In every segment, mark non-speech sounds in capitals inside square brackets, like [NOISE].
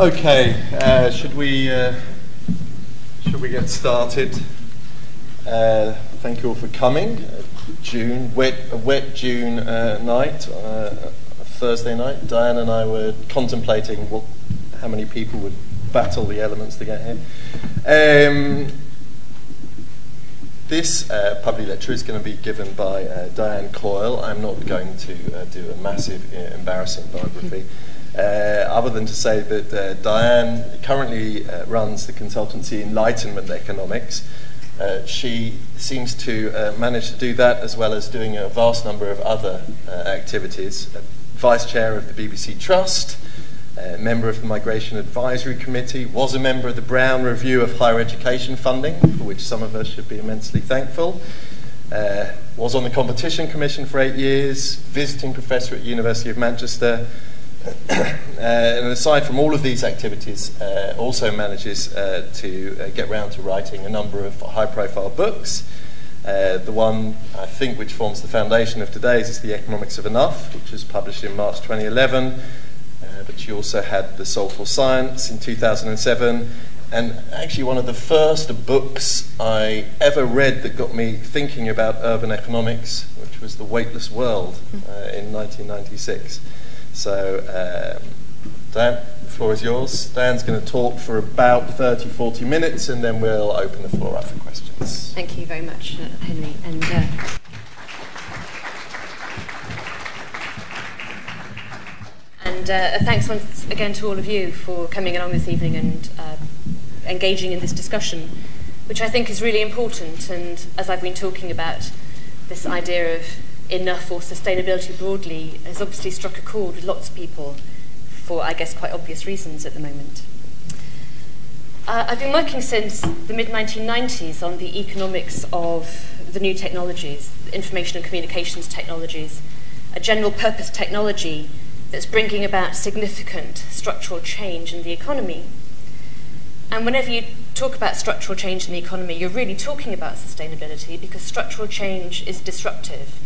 Okay, uh, should we uh, should we get started? Uh, thank you all for coming. June, wet, a wet June uh, night, uh, Thursday night. Diane and I were contemplating what, how many people would battle the elements to get here. Um, this uh, public lecture is going to be given by Diane Coyle. I'm not going to do a massive, embarrassing biography. Uh, other than to say that uh, Diane currently uh, runs the consultancy Enlightenment Economics. Uh, she seems to uh, manage to do that as well as doing a vast number of other uh, activities. Vice Chair of the BBC Trust, member of the Migration Advisory Committee, was a member of the Brown Review of Higher Education Funding, for which some of us should be immensely thankful. was on the Competition Commission for eight years, visiting professor at University of Manchester, uh, [COUGHS] and aside from all of these activities, uh, also manages uh, to uh, get round to writing a number of high profile books. Uh, the one I think which forms the foundation of today's is The Economics of Enough, which was published in March 2011. Uh, but she also had The Soulful Science in 2007. And actually, one of the first books I ever read that got me thinking about urban economics, which was The Weightless World in 1996. So, um, Diane, the floor is yours. Diane's going to talk for about 30, 40 minutes, and then we'll open the floor up for questions. Thank you very much, uh, Henry. And uh, and uh, thanks once again to all of you for coming along this evening and uh, engaging in this discussion, which I think is really important. And as I've been talking about this idea of enough or sustainability broadly has obviously struck a chord with lots of people for, I guess, quite obvious reasons at the moment. Uh, I've been working since the mid 1990s on the economics of the new technologies, information and communications technologies, a general purpose technology that's bringing about significant structural change in the economy. And whenever you talk about structural change in the economy, you're really talking about sustainability because structural change is disruptive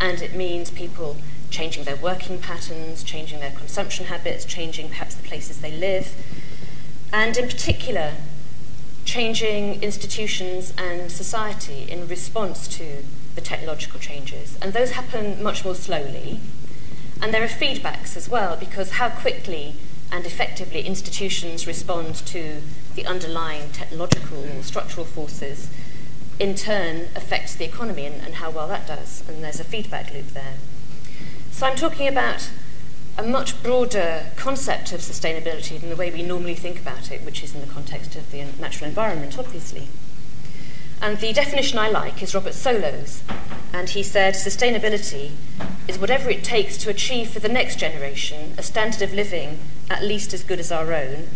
and it means people changing their working patterns, changing their consumption habits, changing perhaps the places they live, and in particular, changing institutions and society in response to the technological changes. And those happen much more slowly. And there are feedbacks as well, because how quickly and effectively institutions respond to the underlying technological or structural forces in turn affects the economy and, and how well that does. And there's a feedback loop there. So I'm talking about a much broader concept of sustainability than the way we normally think about it, which is in the context of the natural environment, obviously. And the definition I like is Robert Solow's, and he said sustainability is whatever it takes to achieve for the next generation a standard of living at least as good as our own,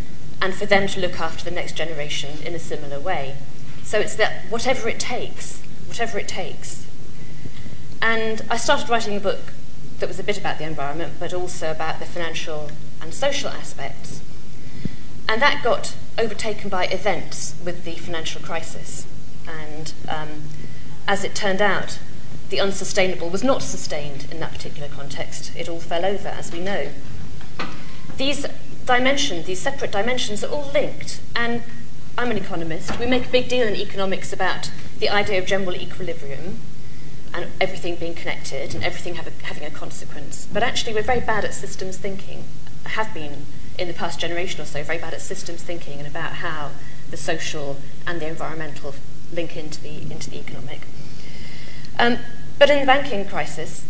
and for them to look after the next generation in a similar way. So it's that whatever it takes, whatever it takes. And I started writing a book that was a bit about the environment, but also about the financial and social aspects. And that got overtaken by events with the financial crisis. And um, as it turned out, the unsustainable was not sustained in that particular context. It all fell over, as we know. These dimensions, these separate dimensions, are all linked, and I'm an economist. We make a big deal in economics about the idea of general equilibrium and everything being connected and everything a, having a consequence. But actually, we're very bad at systems thinking, have been in the past generation or so, very bad at systems thinking and about how the social and the environmental link into the, into the economic. Um, but in the banking crisis,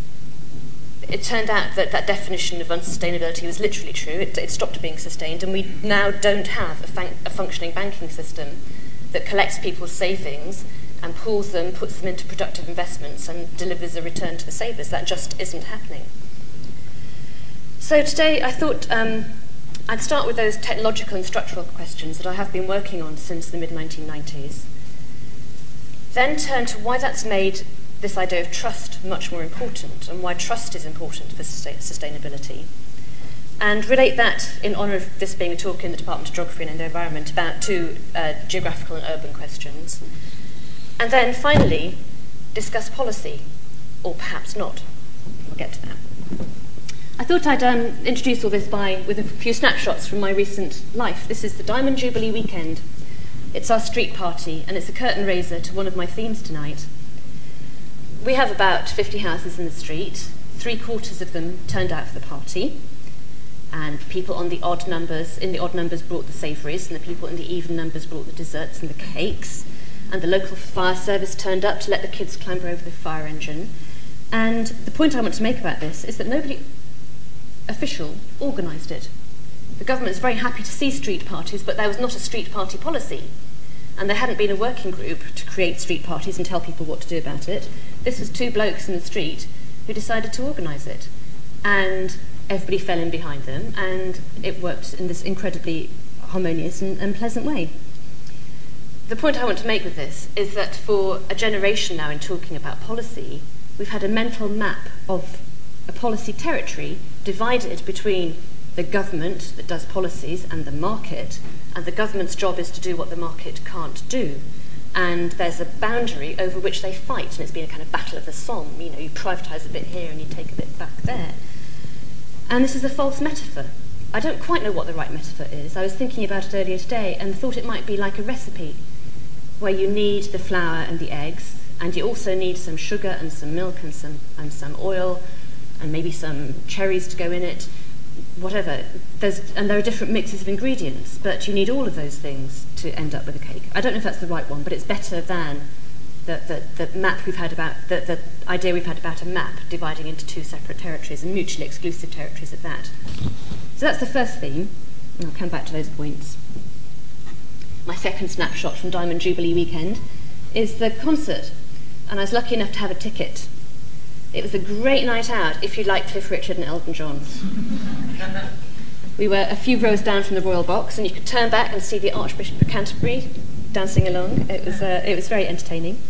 it turned out that that definition of unsustainability was literally true. It, it stopped being sustained, and we now don't have a, fun- a functioning banking system that collects people's savings and pools them, puts them into productive investments, and delivers a return to the savers. That just isn't happening. So today I thought um, I'd start with those technological and structural questions that I have been working on since the mid 1990s. Then turn to why that's made this idea of trust much more important and why trust is important for sustainability. And relate that in honour of this being a talk in the Department of Geography and the Environment about two uh, geographical and urban questions. And then finally, discuss policy, or perhaps not. We'll get to that. I thought I'd um, introduce all this by with a few snapshots from my recent life. This is the Diamond Jubilee weekend. It's our street party, and it's a curtain raiser to one of my themes tonight. We have about 50 houses in the street. Three quarters of them turned out for the party, and people on the odd numbers, in the odd numbers, brought the savouries, and the people in the even numbers brought the desserts and the cakes. And the local fire service turned up to let the kids clamber over the fire engine. And the point I want to make about this is that nobody official organised it. The government is very happy to see street parties, but there was not a street party policy. And there hadn't been a working group to create street parties and tell people what to do about it. This was two blokes in the street who decided to organise it. And everybody fell in behind them, and it worked in this incredibly harmonious and, and pleasant way. The point I want to make with this is that for a generation now, in talking about policy, we've had a mental map of a policy territory divided between the government that does policies and the market, and the government's job is to do what the market can't do. And there's a boundary over which they fight, and it's been a kind of battle of the Somme. You know, you privatise a bit here and you take a bit back there. And this is a false metaphor. I don't quite know what the right metaphor is. I was thinking about it earlier today and thought it might be like a recipe where you need the flour and the eggs, and you also need some sugar and some milk and some, and some oil and maybe some cherries to go in it, whatever. There's, and there are different mixes of ingredients, but you need all of those things to end up with a cake. I don't know if that's the right one, but it's better than the, the, the map we've had about, the, the idea we've had about a map dividing into two separate territories and mutually exclusive territories at that. So that's the first theme, and I'll come back to those points. My second snapshot from Diamond Jubilee weekend is the concert, and I was lucky enough to have a ticket it was a great night out if you like Cliff Richard and Elton John. [LAUGHS] we were a few rows down from the royal box, and you could turn back and see the Archbishop of Canterbury dancing along. It was, uh, it was very entertaining.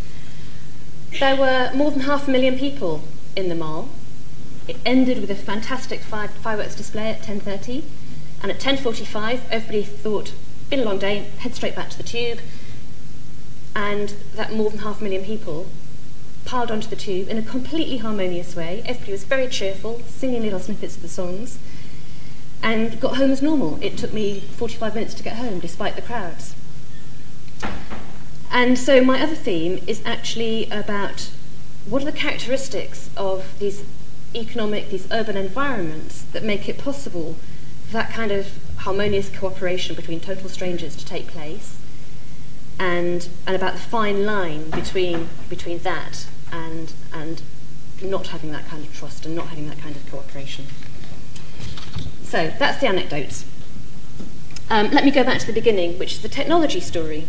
There were more than half a million people in the mall. It ended with a fantastic fire- fireworks display at 10.30, and at 10.45, everybody thought, been a long day, head straight back to the tube. And that more than half a million people piled onto the tube in a completely harmonious way. Everybody was very cheerful, singing little snippets of the songs, and got home as normal. It took me 45 minutes to get home, despite the crowds. And so, my other theme is actually about what are the characteristics of these economic, these urban environments that make it possible for that kind of harmonious cooperation between total strangers to take place, and, and about the fine line between, between that and, and not having that kind of trust and not having that kind of cooperation. So that's the anecdotes. Um, let me go back to the beginning, which is the technology story.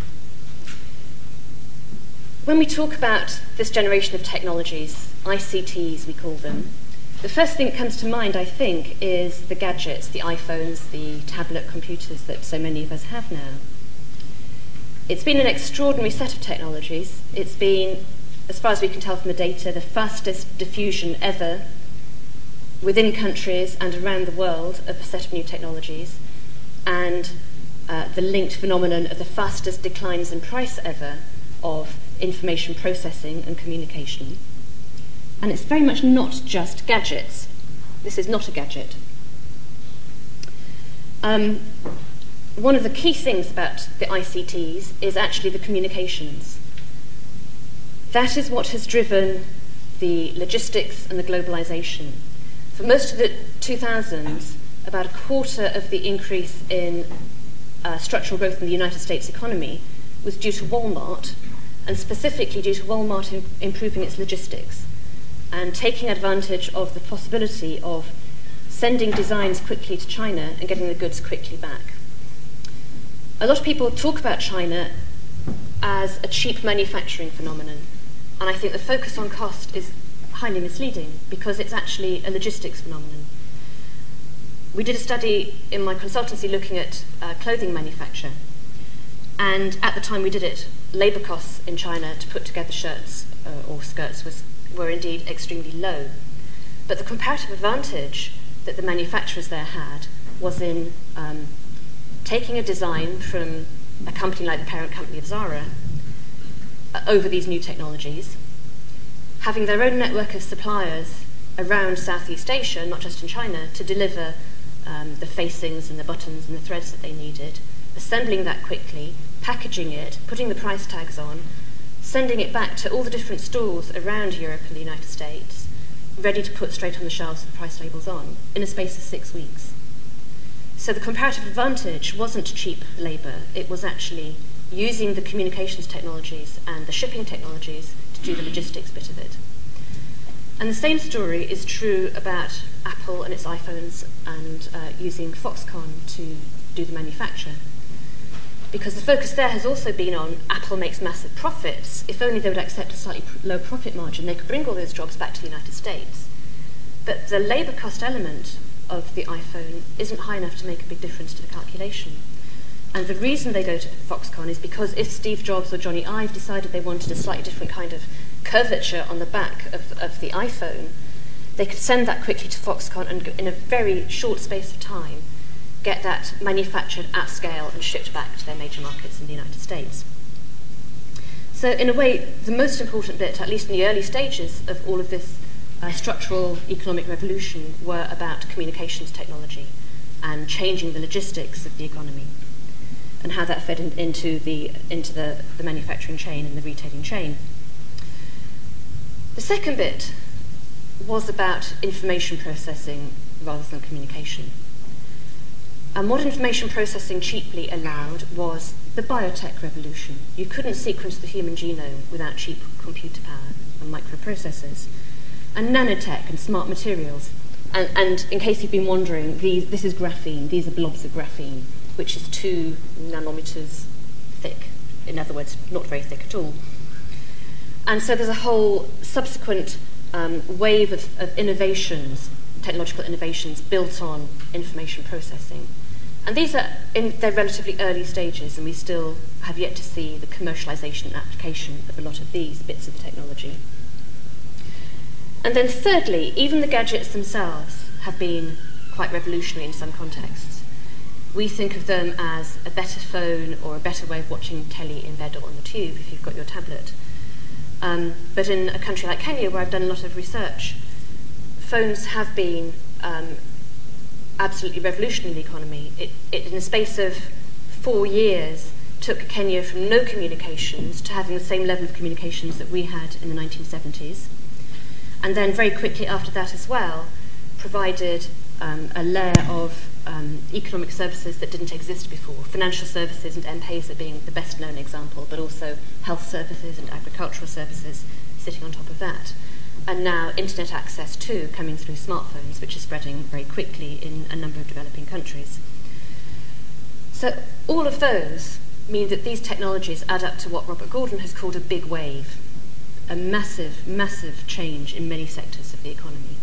When we talk about this generation of technologies, ICTs we call them, the first thing that comes to mind, I think, is the gadgets, the iPhones, the tablet computers that so many of us have now. It's been an extraordinary set of technologies. It's been as far as we can tell from the data, the fastest diffusion ever within countries and around the world of a set of new technologies, and uh, the linked phenomenon of the fastest declines in price ever of information processing and communication. And it's very much not just gadgets. This is not a gadget. Um, one of the key things about the ICTs is actually the communications. That is what has driven the logistics and the globalization. For most of the 2000s, about a quarter of the increase in uh, structural growth in the United States economy was due to Walmart, and specifically due to Walmart in, improving its logistics and taking advantage of the possibility of sending designs quickly to China and getting the goods quickly back. A lot of people talk about China as a cheap manufacturing phenomenon. And I think the focus on cost is highly misleading because it's actually a logistics phenomenon. We did a study in my consultancy looking at uh, clothing manufacture. And at the time we did it, labour costs in China to put together shirts uh, or skirts was, were indeed extremely low. But the comparative advantage that the manufacturers there had was in um, taking a design from a company like the parent company of Zara over these new technologies, having their own network of suppliers around Southeast Asia, not just in China, to deliver um, the facings and the buttons and the threads that they needed, assembling that quickly, packaging it, putting the price tags on, sending it back to all the different stores around Europe and the United States, ready to put straight on the shelves with price labels on, in a space of six weeks. So the comparative advantage wasn't cheap labour, it was actually using the communications technologies and the shipping technologies to do the logistics bit of it. And the same story is true about Apple and its iPhones and uh, using Foxconn to do the manufacture. Because the focus there has also been on Apple makes massive profits. If only they would accept a slightly low profit margin, they could bring all those jobs back to the United States. But the labour cost element of the iPhone isn't high enough to make a big difference to the calculation. And the reason they go to Foxconn is because if Steve Jobs or Jony Ive decided they wanted a slightly different kind of curvature on the back of, of the iPhone, they could send that quickly to Foxconn and in a very short space of time get that manufactured at scale and shipped back to their major markets in the United States. So, in a way, the most important bit, at least in the early stages of all of this uh, structural economic revolution, were about communications technology and changing the logistics of the economy and how that fed in, into, the, into the, the manufacturing chain and the retailing chain. The second bit was about information processing rather than communication. And what information processing cheaply allowed was the biotech revolution. You couldn't sequence the human genome without cheap computer power and microprocessors. And nanotech and smart materials. And, and in case you've been wondering, these, this is graphene. These are blobs of graphene, which is two nanometers thick. In other words, not very thick at all. And so there's a whole subsequent um, wave of, of innovations, technological innovations, built on information processing. And these are in their relatively early stages, and we still have yet to see the commercialization and application of a lot of these bits of the technology. And then, thirdly, even the gadgets themselves have been quite revolutionary in some contexts. We think of them as a better phone or a better way of watching telly in bed or on the tube if you've got your tablet. Um, but in a country like Kenya, where I've done a lot of research, phones have been um, absolutely revolutionary in the economy. It, it, in the space of four years, took Kenya from no communications to having the same level of communications that we had in the 1970s. And then, very quickly after that as well, provided um, a layer of um, economic services that didn't exist before. Financial services and M-Pesa being the best known example, but also health services and agricultural services sitting on top of that. And now internet access too coming through smartphones, which is spreading very quickly in a number of developing countries. So all of those mean that these technologies add up to what Robert Gordon has called a big wave, a massive, massive change in many sectors of the economy.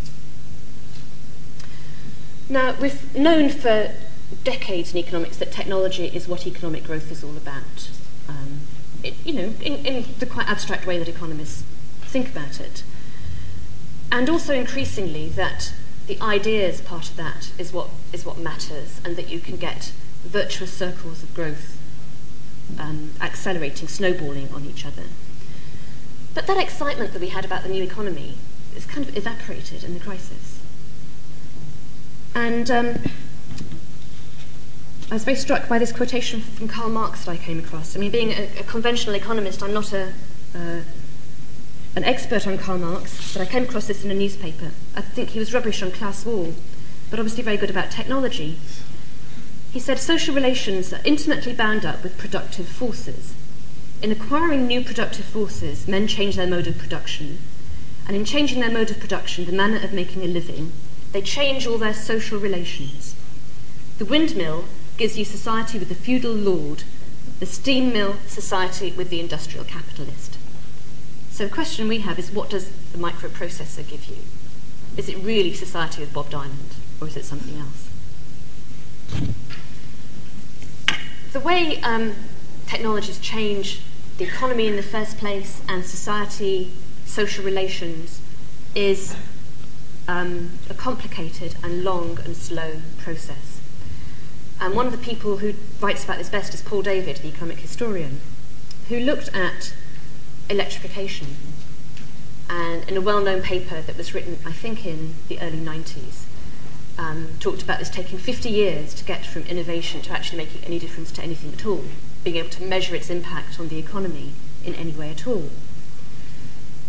Now, we've known for decades in economics that technology is what economic growth is all about. Um, it, you know, in, in the quite abstract way that economists think about it. And also increasingly that the ideas part of that is what, is what matters, and that you can get virtuous circles of growth um, accelerating, snowballing on each other. But that excitement that we had about the new economy is kind of evaporated in the crisis. And um, I was very struck by this quotation from Karl Marx that I came across. I mean, being a, a conventional economist, I'm not a, uh, an expert on Karl Marx, but I came across this in a newspaper. I think he was rubbish on class war, but obviously very good about technology. He said social relations are intimately bound up with productive forces. In acquiring new productive forces, men change their mode of production, and in changing their mode of production, the manner of making a living, they change all their social relations. The windmill gives you society with the feudal lord, the steam mill society with the industrial capitalist. So the question we have is what does the microprocessor give you? Is it really society with Bob Diamond, or is it something else? The way um, technologies change the economy in the first place and society, social relations, is um, a complicated and long and slow process. And one of the people who writes about this best is Paul David, the economic historian, who looked at electrification and in a well-known paper that was written, I think, in the early 90s, um, talked about this taking 50 years to get from innovation to actually making any difference to anything at all, being able to measure its impact on the economy in any way at all.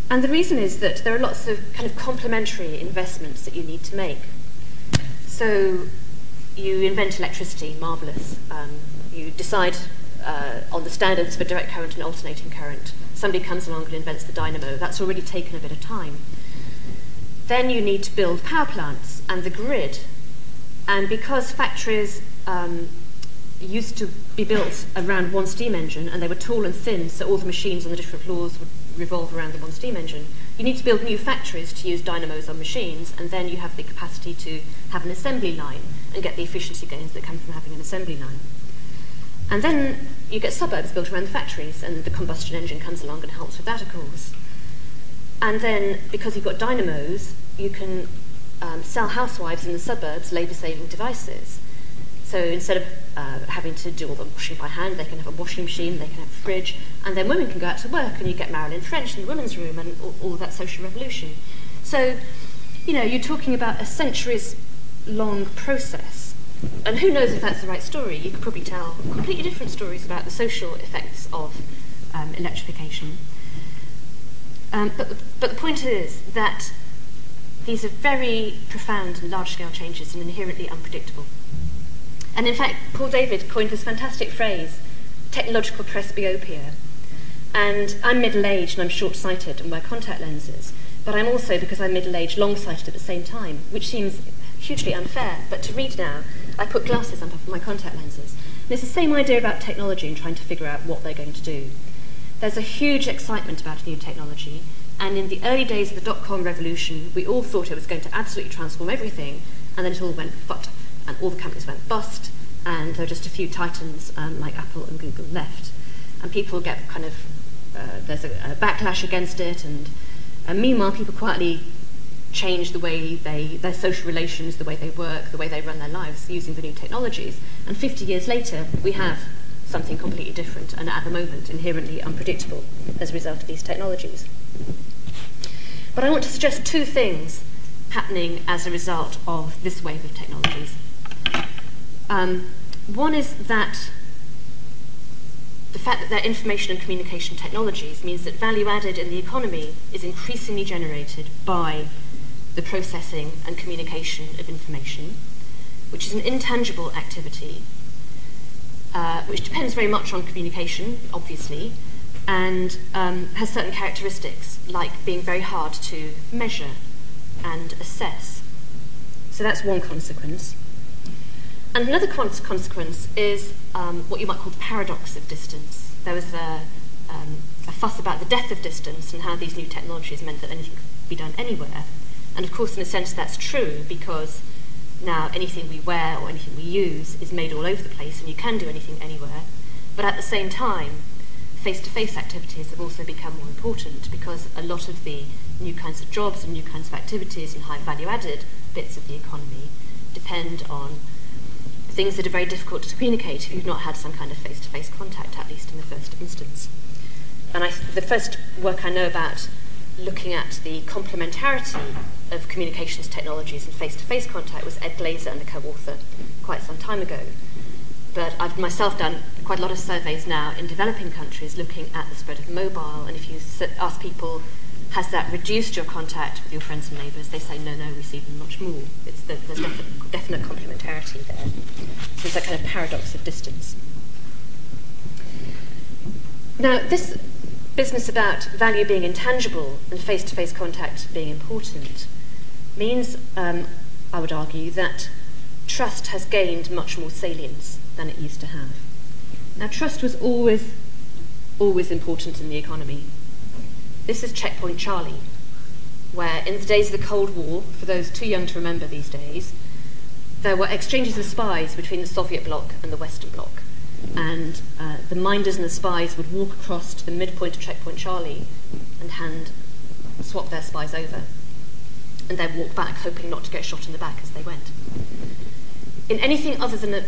And the reason is that there are lots of kind of complementary investments that you need to make. So you invent electricity, marvellous. Um, you decide uh, on the standards for direct current and alternating current. Somebody comes along and invents the dynamo. That's already taken a bit of time. Then you need to build power plants and the grid. And because factories um, used to be built around one steam engine and they were tall and thin, so all the machines on the different floors would revolve around the one steam engine. You need to build new factories to use dynamos on machines, and then you have the capacity to have an assembly line and get the efficiency gains that come from having an assembly line. And then you get suburbs built around the factories, and the combustion engine comes along and helps with that, of course. And then, because you've got dynamos, you can um, sell housewives in the suburbs labour saving devices. So instead of uh, having to do all the washing by hand, they can have a washing machine, they can have a fridge, and then women can go out to work, and you get Marilyn French in the women's room and all, all that social revolution. So, you know, you're talking about a centuries long process. And who knows if that's the right story? You could probably tell completely different stories about the social effects of um, electrification. Um, but, but the point is that these are very profound and large scale changes and inherently unpredictable. And in fact, Paul David coined this fantastic phrase, technological presbyopia. And I'm middle aged and I'm short sighted and wear contact lenses, but I'm also, because I'm middle aged, long sighted at the same time, which seems hugely unfair. But to read now, I put glasses on top of my contact lenses. And it's the same idea about technology and trying to figure out what they're going to do. There's a huge excitement about new technology, and in the early days of the dot com revolution, we all thought it was going to absolutely transform everything, and then it all went fut and all the companies went bust, and there were just a few titans um, like Apple and Google left. And people get kind of, uh, there's a, a, backlash against it, and, and meanwhile, people quietly change the way they, their social relations, the way they work, the way they run their lives using the new technologies. And 50 years later, we have something completely different and at the moment inherently unpredictable as a result of these technologies. But I want to suggest two things happening as a result of this wave of technologies. Um, one is that the fact that they're information and communication technologies means that value added in the economy is increasingly generated by the processing and communication of information, which is an intangible activity, uh, which depends very much on communication, obviously, and um, has certain characteristics, like being very hard to measure and assess. So that's one consequence. And another consequence is um, what you might call the paradox of distance. There was a, um, a fuss about the death of distance and how these new technologies meant that anything could be done anywhere. And of course, in a sense, that's true because now anything we wear or anything we use is made all over the place and you can do anything anywhere. But at the same time, face to face activities have also become more important because a lot of the new kinds of jobs and new kinds of activities and high value added bits of the economy depend on things that are very difficult to communicate if you've not had some kind of face to face contact, at least in the first instance. And I, the first work I know about looking at the complementarity of communications technologies and face to face contact was Ed Glaeser and a co author quite some time ago. But I've myself done quite a lot of surveys now in developing countries looking at the spread of mobile. And if you ask people, has that reduced your contact with your friends and neighbours? They say, no, no, we see them much more. It's, there's, there's definite, definite complementarity there. So it's a kind of paradox of distance. Now, this business about value being intangible and face to face contact being important means, um, I would argue, that trust has gained much more salience than it used to have. Now, trust was always, always important in the economy. This is Checkpoint Charlie, where in the days of the Cold War, for those too young to remember these days, there were exchanges of spies between the Soviet bloc and the Western bloc. And uh, the minders and the spies would walk across to the midpoint of Checkpoint Charlie and hand swap their spies over, and then walk back, hoping not to get shot in the back as they went. In anything other than a,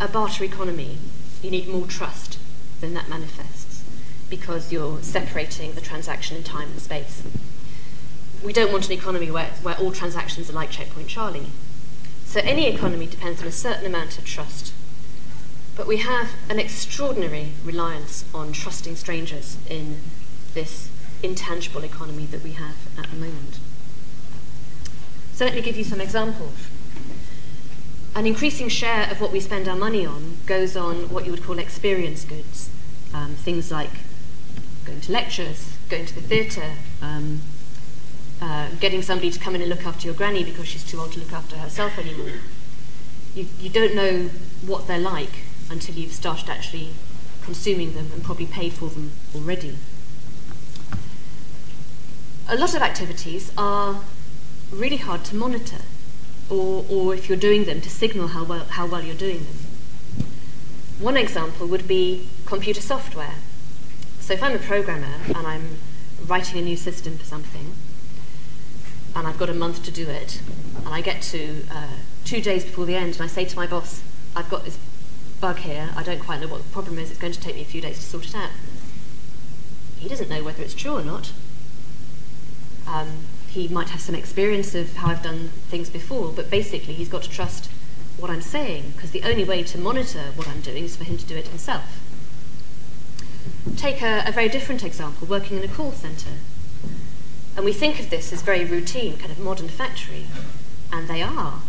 a barter economy, you need more trust than that manifests because you're separating the transaction in time and space. we don't want an economy where, where all transactions are like Checkpoint Charlie. So any economy depends on a certain amount of trust. But we have an extraordinary reliance on trusting strangers in this intangible economy that we have at the moment. So let me give you some examples. An increasing share of what we spend our money on goes on what you would call experience goods, um, things like going to lectures, going to the theatre, um, uh, getting somebody to come in and look after your granny because she's too old to look after herself anymore. You, you don't know what they're like until you've started actually consuming them and probably paid for them already. A lot of activities are really hard to monitor, or, or if you're doing them, to signal how well, how well you're doing them. One example would be computer software. So if I'm a programmer and I'm writing a new system for something, and I've got a month to do it, and I get to uh, two days before the end, and I say to my boss, I've got this bug here, I don't quite know what the problem is, it's going to take me a few days to sort it out. He doesn't know whether it's true or not. Um, he might have some experience of how I've done things before, but basically he's got to trust what I'm saying, because the only way to monitor what I'm doing is for him to do it himself. Take a, a very different example working in a call centre. And we think of this as very routine, kind of modern factory, and they are.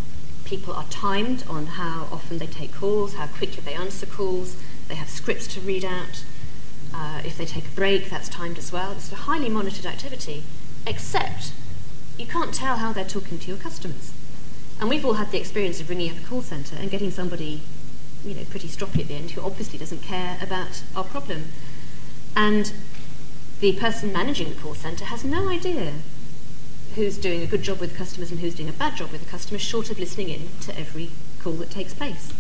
People are timed on how often they take calls, how quickly they answer calls, they have scripts to read out. Uh, if they take a break, that's timed as well. It's a highly monitored activity, except you can't tell how they're talking to your customers. And we've all had the experience of ringing up a call centre and getting somebody, you know, pretty stroppy at the end who obviously doesn't care about our problem. And the person managing the call centre has no idea who's doing a good job with customers and who's doing a bad job with the customers, short of listening in to every call that takes place.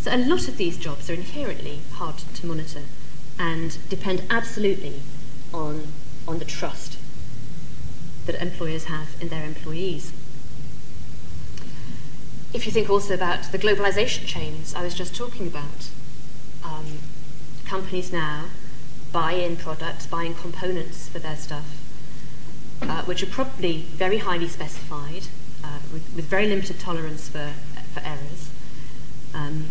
So a lot of these jobs are inherently hard to monitor and depend absolutely on, on the trust that employers have in their employees. If you think also about the globalization chains I was just talking about, um, companies now buy in products, buy in components for their stuff, uh, which are probably very highly specified, uh, with, with, very limited tolerance for, for errors, um,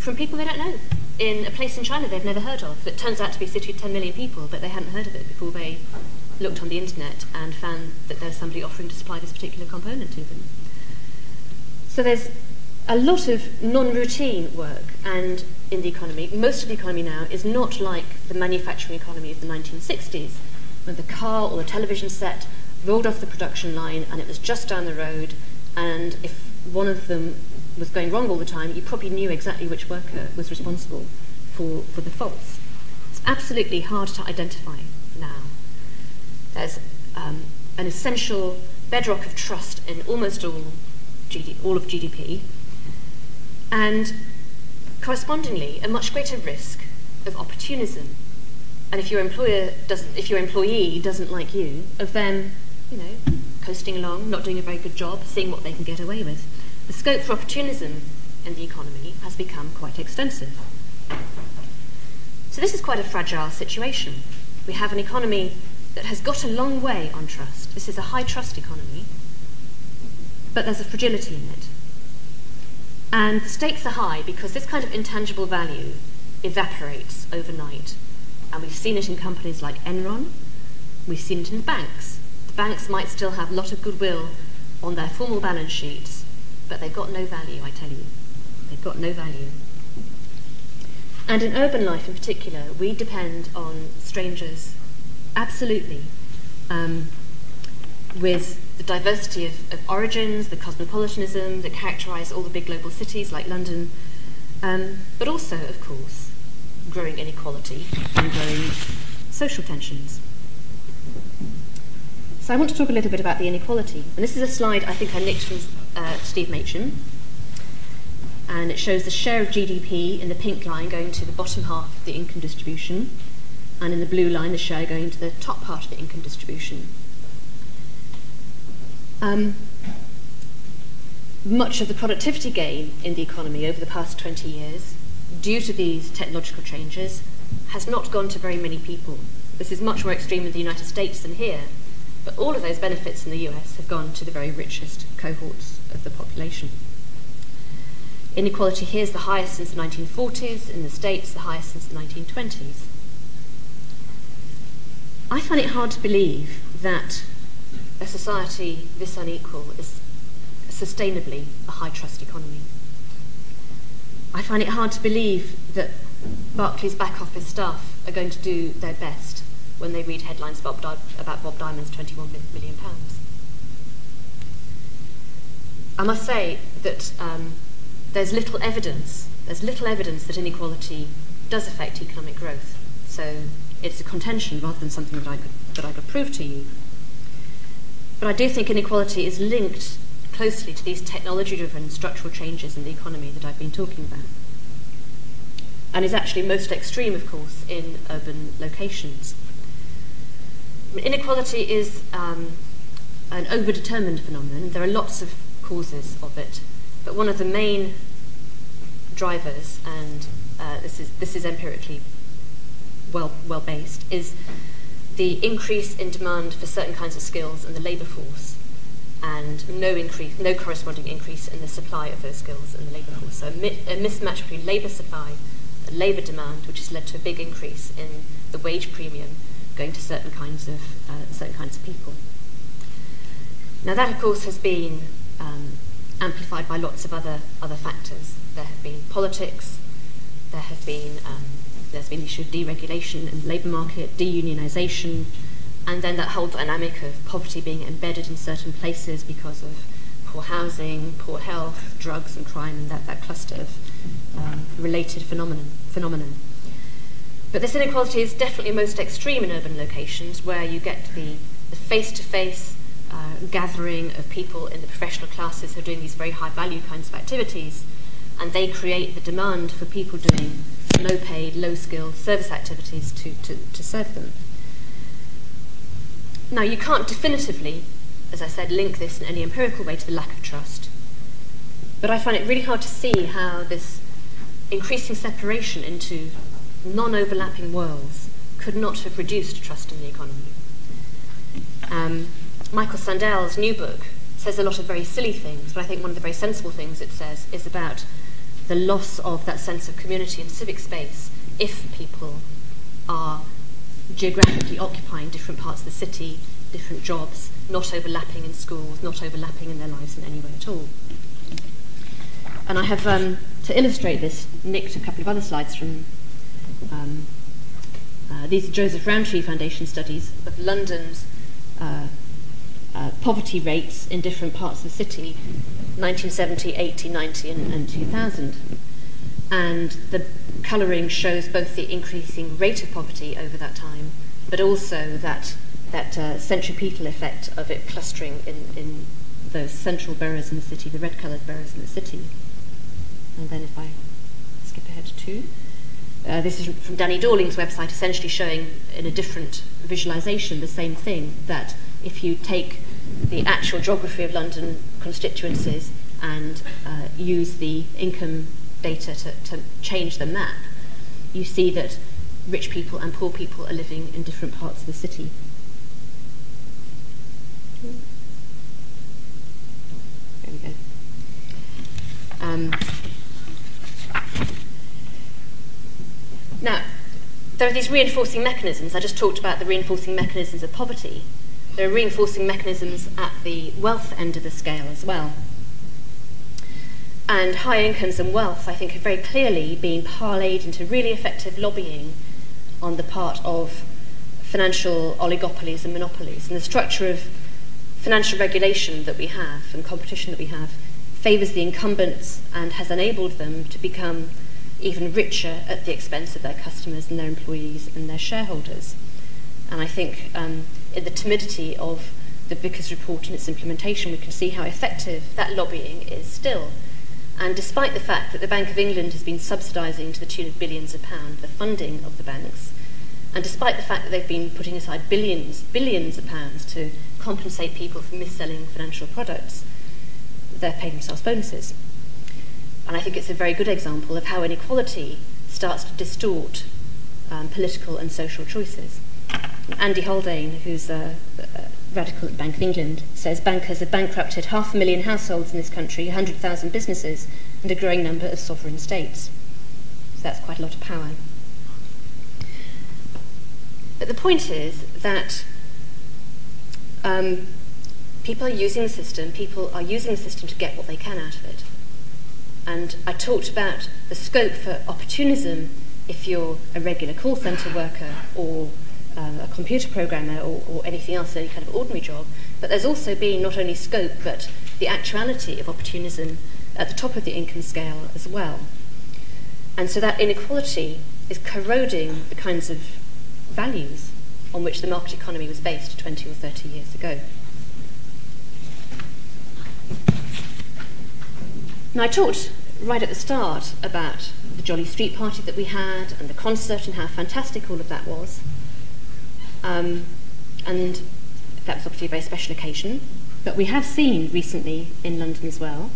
from people they don't know. In a place in China they've never heard of, that turns out to be a city of 10 million people, but they hadn't heard of it before they looked on the internet and found that there's somebody offering to supply this particular component to them. So there's a lot of non-routine work and in the economy, most of the economy now is not like the manufacturing economy of the 1960s, when the car or the television set rolled off the production line and it was just down the road, and if one of them was going wrong all the time, you probably knew exactly which worker was responsible for, for the faults. It's absolutely hard to identify now. There's um, an essential bedrock of trust in almost all, GD, all of GDP, and correspondingly, a much greater risk of opportunism. And if your employer doesn't, if your employee doesn't like you, of them, you know, coasting along, not doing a very good job, seeing what they can get away with. The scope for opportunism in the economy has become quite extensive. So this is quite a fragile situation. We have an economy that has got a long way on trust. This is a high trust economy, but there's a fragility in it. And the stakes are high because this kind of intangible value evaporates overnight. And we've seen it in companies like Enron, we've seen it in banks. The banks might still have a lot of goodwill on their formal balance sheets, but they've got no value, I tell you. They've got no value. And in urban life in particular, we depend on strangers absolutely um, with the diversity of, of, origins, the cosmopolitanism that characterize all the big global cities like London, um, but also, of course, growing inequality and growing social tensions. So I want to talk a little bit about the inequality. And this is a slide I think I nicked from uh, Steve Machin. And it shows the share of GDP in the pink line going to the bottom half of the income distribution, and in the blue line, the share going to the top part of the income distribution. Um, much of the productivity gain in the economy over the past 20 years, due to these technological changes, has not gone to very many people. This is much more extreme in the United States than here, but all of those benefits in the US have gone to the very richest cohorts of the population. Inequality here is the highest since the 1940s, in the States, the highest since the 1920s. I find it hard to believe that a society this unequal is sustainably a high trust economy. I find it hard to believe that Barclays back office staff are going to do their best when they read headlines about, about Bob Diamond's 21 million pounds. I must say that um, there's little evidence, there's little evidence that inequality does affect economic growth. So it's a contention rather than something that I could, that I could prove to you. But I do think inequality is linked closely to these technology driven structural changes in the economy that I've been talking about. And is actually most extreme, of course, in urban locations. Inequality is um, an overdetermined phenomenon. There are lots of causes of it, but one of the main drivers, and uh, this is this is empirically well well based, is the increase in demand for certain kinds of skills in the labour force, and no increase, no corresponding increase in the supply of those skills in the labour force. So a, mi- a mismatch between labour supply and labour demand, which has led to a big increase in the wage premium going to certain kinds of uh, certain kinds of people. Now that, of course, has been um, amplified by lots of other other factors. There have been politics. There have been um, there's been the issue of deregulation in the labour market, deunionisation, and then that whole dynamic of poverty being embedded in certain places because of poor housing, poor health, drugs and crime, and that, that cluster of um, related phenomenon. phenomenon. But this inequality is definitely most extreme in urban locations where you get the, the face-to-face uh, gathering of people in the professional classes who are doing these very high value kinds of activities, and they create the demand for people doing low paid, low skilled service activities to, to, to serve them. Now, you can't definitively, as I said, link this in any empirical way to the lack of trust, but I find it really hard to see how this increasing separation into non overlapping worlds could not have reduced trust in the economy. Um, Michael Sandel's new book says a lot of very silly things, but I think one of the very sensible things it says is about the loss of that sense of community and civic space if people are geographically occupying different parts of the city, different jobs, not overlapping in schools, not overlapping in their lives in any way at all. And I have, um, to illustrate this, nicked a couple of other slides from um, uh, these are Joseph Rowntree Foundation studies of London's uh, uh, poverty rates in different parts of the city, 1970, 80, 90, and, and 2000. And the colouring shows both the increasing rate of poverty over that time, but also that, that uh, centripetal effect of it clustering in, in those central boroughs in the city, the red coloured boroughs in the city. And then if I skip ahead to two. Uh, this is from Danny Dorling's website, essentially showing in a different visualization the same thing that if you take the actual geography of London constituencies and uh, use the income data to, to change the map, you see that rich people and poor people are living in different parts of the city. There we go. Um, now, there are these reinforcing mechanisms. I just talked about the reinforcing mechanisms of poverty. There are reinforcing mechanisms at the wealth end of the scale as well. And high incomes and wealth, I think, have very clearly been parlayed into really effective lobbying on the part of financial oligopolies and monopolies. And the structure of financial regulation that we have and competition that we have favours the incumbents and has enabled them to become even richer at the expense of their customers and their employees and their shareholders. And I think um, in the timidity of the Vickers report and its implementation, we can see how effective that lobbying is still. And despite the fact that the Bank of England has been subsidising to the tune of billions of pounds the funding of the banks, and despite the fact that they've been putting aside billions, billions of pounds to compensate people for mis-selling financial products, they're paying themselves bonuses. And I think it's a very good example of how inequality starts to distort um, political and social choices. Andy Haldane, who's a, radical at the Bank of England, says bankers have bankrupted half a million households in this country, 100,000 businesses, and a growing number of sovereign states. So that's quite a lot of power. But the point is that um, people are using the system, people are using the system to get what they can out of it. And I talked about the scope for opportunism if you're a regular call centre worker or um, a computer programmer or, or anything else, any kind of ordinary job. But there's also been not only scope, but the actuality of opportunism at the top of the income scale as well. And so that inequality is corroding the kinds of values on which the market economy was based 20 or 30 years ago. Now, I talked right at the start about the jolly street party that we had and the concert and how fantastic all of that was. Um, and that was obviously a very special occasion. But we have seen recently in London as well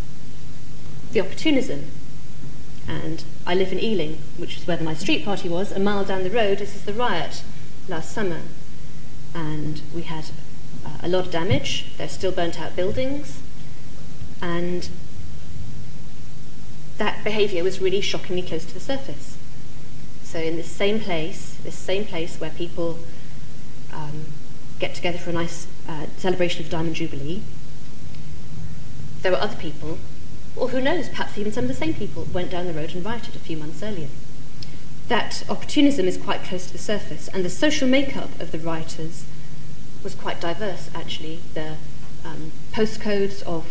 the opportunism. And I live in Ealing, which is where my street party was. A mile down the road, this is the riot last summer. And we had uh, a lot of damage. There's still burnt out buildings. And that behaviour was really shockingly close to the surface. So in this same place, this same place where people um, get together for a nice uh, celebration of the Diamond Jubilee, there were other people, or who knows, perhaps even some of the same people, went down the road and rioted a few months earlier. That opportunism is quite close to the surface, and the social makeup of the rioters was quite diverse, actually. The um, postcodes of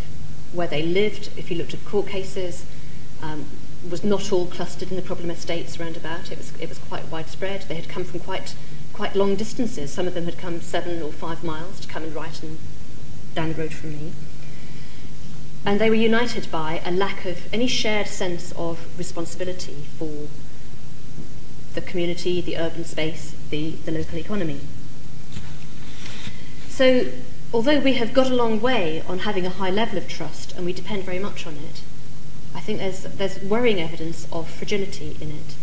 where they lived, if you looked at court cases, um, was not all clustered in the problem estates around about. It was, it was quite widespread. They had come from quite, quite long distances. Some of them had come seven or five miles to come and write and down the road from me. And they were united by a lack of any shared sense of responsibility for the community, the urban space, the, the local economy. So, although we have got a long way on having a high level of trust and we depend very much on it, I think there's, there's worrying evidence of fragility in it.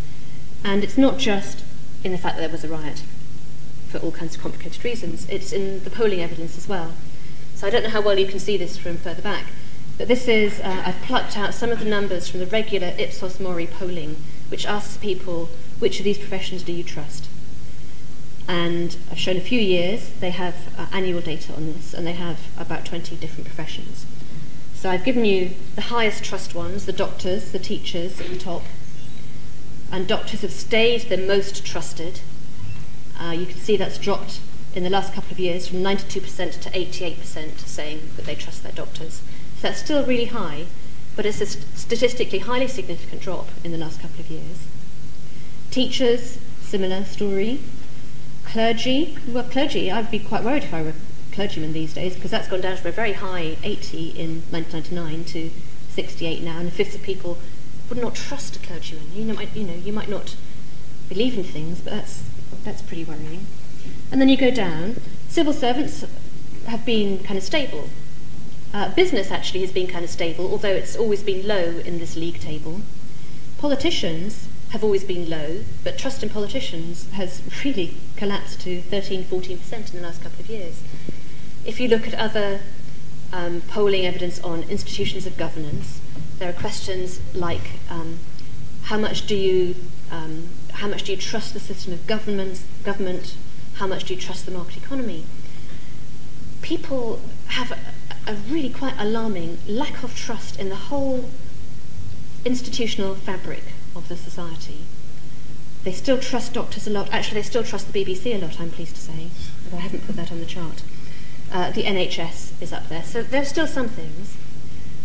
And it's not just in the fact that there was a riot for all kinds of complicated reasons, it's in the polling evidence as well. So I don't know how well you can see this from further back, but this is, uh, I've plucked out some of the numbers from the regular Ipsos Mori polling, which asks people, which of these professions do you trust? And I've shown a few years, they have uh, annual data on this, and they have about 20 different professions. So I've given you the highest trust ones, the doctors, the teachers at the top. And doctors have stayed the most trusted. Uh, you can see that's dropped in the last couple of years from 92% to 88% saying that they trust their doctors. So that's still really high, but it's a statistically highly significant drop in the last couple of years. Teachers, similar story. Clergy, well, clergy, I'd be quite worried if I were a clergyman these days because that's gone down from a very high 80 in 1999 to 68 now, and a fifth of people would not trust a clergyman. You know, you know, you might not believe in things, but that's that's pretty worrying. And then you go down. Civil servants have been kind of stable. Uh, business actually has been kind of stable, although it's always been low in this league table. Politicians have always been low, but trust in politicians has [LAUGHS] really collapsed to 13, 14% in the last couple of years. If you look at other um, polling evidence on institutions of governance, there are questions like um, how much do you um, how much do you trust the system of government? Government? How much do you trust the market economy? People have a, a really quite alarming lack of trust in the whole institutional fabric of the society. They still trust doctors a lot. Actually, they still trust the BBC a lot, I'm pleased to say, but I haven't put that on the chart. Uh, the NHS is up there. So there are still some things.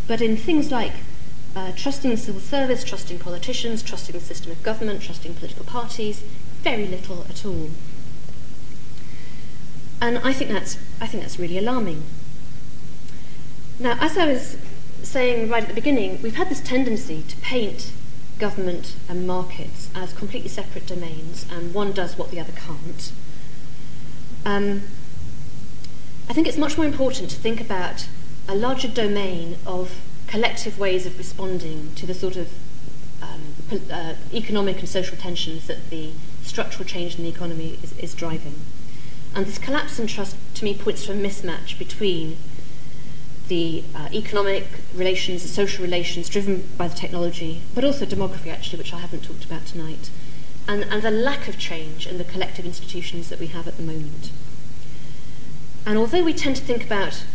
But in things like uh, trusting the civil service, trusting politicians, trusting the system of government, trusting political parties, very little at all. And I think that's, I think that's really alarming. Now, as I was saying right at the beginning, we've had this tendency to paint government and markets as completely separate domains, and one does what the other can't. Um, I think it's much more important to think about a larger domain of collective ways of responding to the sort of um, uh, economic and social tensions that the structural change in the economy is, is driving. And this collapse in trust, to me, points to a mismatch between the uh, economic relations, the social relations driven by the technology, but also demography, actually, which I haven't talked about tonight, and, and the lack of change in the collective institutions that we have at the moment. And although we tend to think about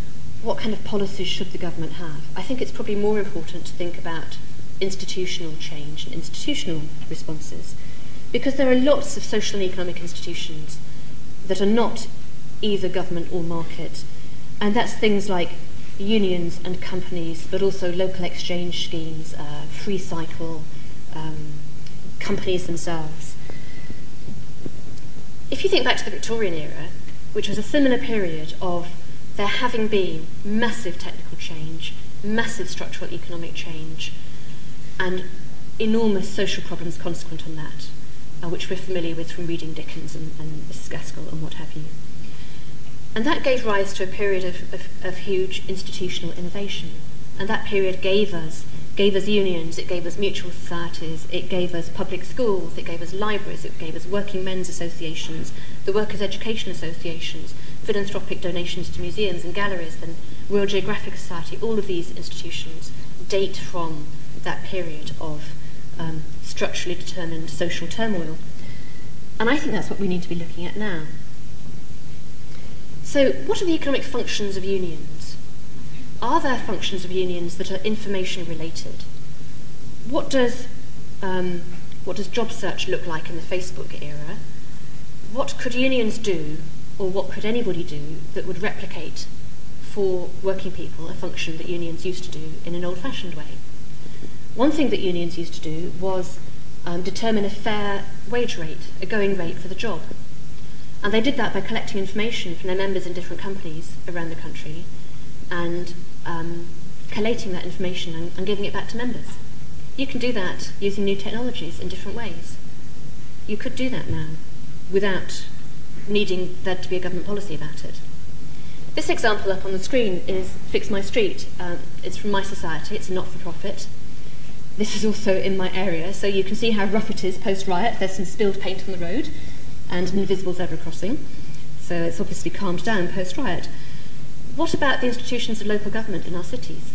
what kind of policies should the government have, I think it's probably more important to think about institutional change and institutional responses, because there are lots of social and economic institutions that are not either government or market, and that's things like unions and companies, but also local exchange schemes, uh, free cycle, um, companies themselves. If you think back to the Victorian era, which was a similar period of there having been massive technical change, massive structural economic change, and enormous social problems consequent on that, uh, which we're familiar with from reading Dickens and, and Mrs. Gaskell and what have you. And that gave rise to a period of, of, of huge institutional innovation. And that period gave us gave us unions, it gave us mutual societies, it gave us public schools, it gave us libraries, it gave us working men's associations, the workers' education associations, philanthropic donations to museums and galleries, and Royal Geographic Society. All of these institutions date from that period of um, structurally determined social turmoil. And I think that's what we need to be looking at now. So, what are the economic functions of unions? Are there functions of unions that are information related? What does, um, what does job search look like in the Facebook era? What could unions do, or what could anybody do, that would replicate for working people a function that unions used to do in an old fashioned way? One thing that unions used to do was um, determine a fair wage rate, a going rate for the job. And they did that by collecting information from their members in different companies around the country and um, collating that information and, and giving it back to members. You can do that using new technologies in different ways. You could do that now without needing there to be a government policy about it. This example up on the screen is Fix My Street. Um, it's from My Society, it's a not for profit. This is also in my area, so you can see how rough it is post riot. There's some spilled paint on the road and an invisible zebra crossing. So it's obviously calmed down post riot. What about the institutions of local government in our cities?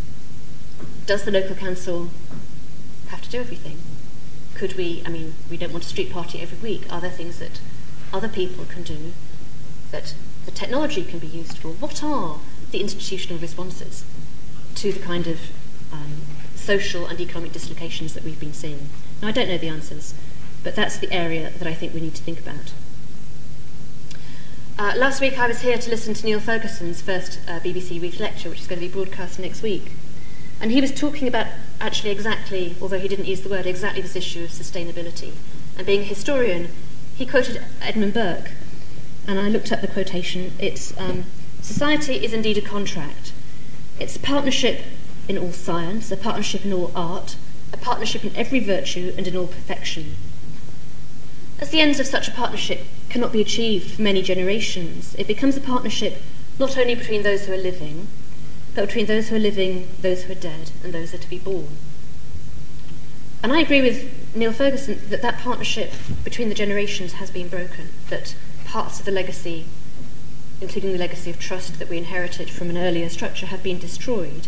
Does the local council have to do everything? Could we, I mean, we don't want a street party every week. Are there things that other people can do that the technology can be used for? What are the institutional responses to the kind of um, social and economic dislocations that we've been seeing? Now, I don't know the answers, but that's the area that I think we need to think about. Uh, last week I was here to listen to Niall Ferguson's first uh, BBC Reith lecture, which is going to be broadcast next week. And he was talking about actually exactly, although he didn't use the word, exactly this issue of sustainability. And being a historian, he quoted Edmund Burke. And I looked up the quotation. It's um, Society is indeed a contract. It's a partnership in all science, a partnership in all art, a partnership in every virtue and in all perfection. As the ends of such a partnership cannot be achieved for many generations, it becomes a partnership not only between those who are living, but between those who are living, those who are dead, and those that are to be born. And I agree with Niall Ferguson that that partnership between the generations has been broken, that parts of the legacy, including the legacy of trust that we inherited from an earlier structure, have been destroyed,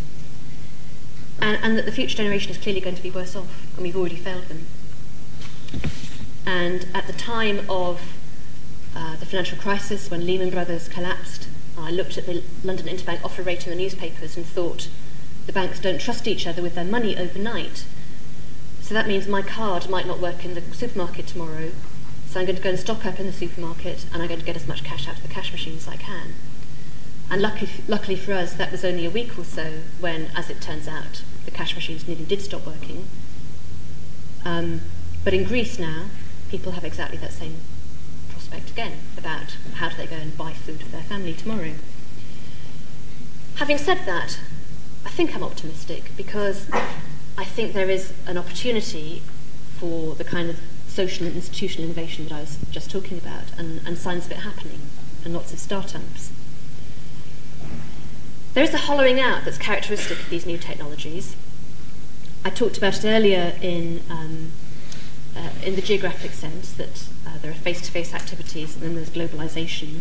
and, and that the future generation is clearly going to be worse off, and we've already failed them. And at the time of uh, the financial crisis, when Lehman Brothers collapsed, I looked at the London Interbank Offer Rate in the newspapers and thought the banks don't trust each other with their money overnight. So that means my card might not work in the supermarket tomorrow. So I'm going to go and stock up in the supermarket and I'm going to get as much cash out of the cash machine as I can. And lucky, luckily for us, that was only a week or so when, as it turns out, the cash machines nearly did stop working. Um, but in Greece now, people have exactly that same prospect again about how do they go and buy food for their family tomorrow. Having said that, I think I'm optimistic because I think there is an opportunity for the kind of social and institutional innovation that I was just talking about and, and signs of it happening and lots of startups. There is a hollowing out that's characteristic of these new technologies. I talked about it earlier in um, uh, in the geographic sense that uh, there are face-to-face activities and then there's globalization.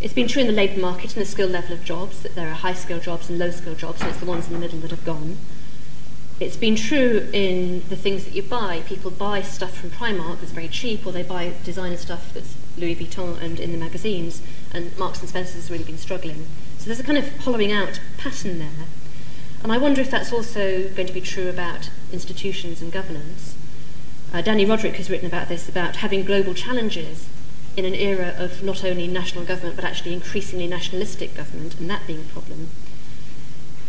it's been true in the labour market and the skill level of jobs that there are high skill jobs and low skill jobs, and it's the ones in the middle that have gone. It's been true in the things that you buy. People buy stuff from Primark that's very cheap, or they buy designer stuff that's Louis Vuitton and in the magazines, and Marks and Spencer has really been struggling. So there's a kind of hollowing out pattern there. And I wonder if that's also going to be true about institutions and governance. Uh, Dani Rodrik has written about this, about having global challenges in an era of not only national government but actually increasingly nationalistic government, and that being a problem.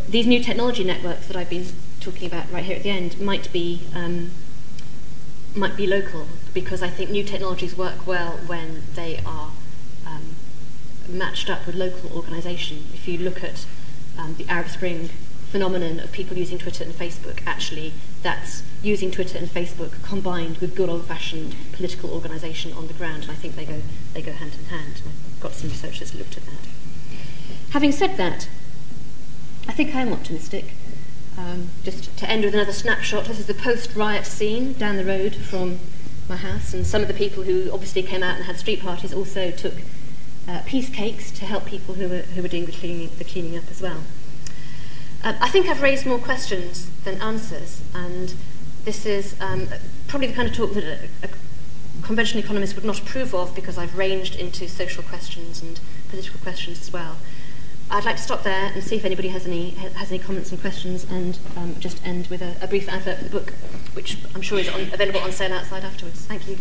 These new technology networks that I've been talking about right here at the end might be um, might be local because I think new technologies work well when they are um, matched up with local organisation. If you look at um, the Arab Spring phenomenon of people using Twitter and Facebook, actually that's using Twitter and Facebook combined with good old-fashioned political organisation on the ground, and I think they go, they go hand in hand. And I've got some research that's looked at that. Having said that, I think I am optimistic. Um, just to end with another snapshot, this is the post-riot scene down the road from my house, and some of the people who obviously came out and had street parties also took uh, peace cakes to help people who were, who were doing the cleaning, the cleaning up as well. Um, I think I've raised more questions than answers, and this is um, probably the kind of talk that a, a conventional economist would not approve of because I've ranged into social questions and political questions as well. I'd like to stop there and see if anybody has any has any comments and questions, and um, just end with a, a brief advert for the book, which I'm sure is on, available on sale outside afterwards. Thank you.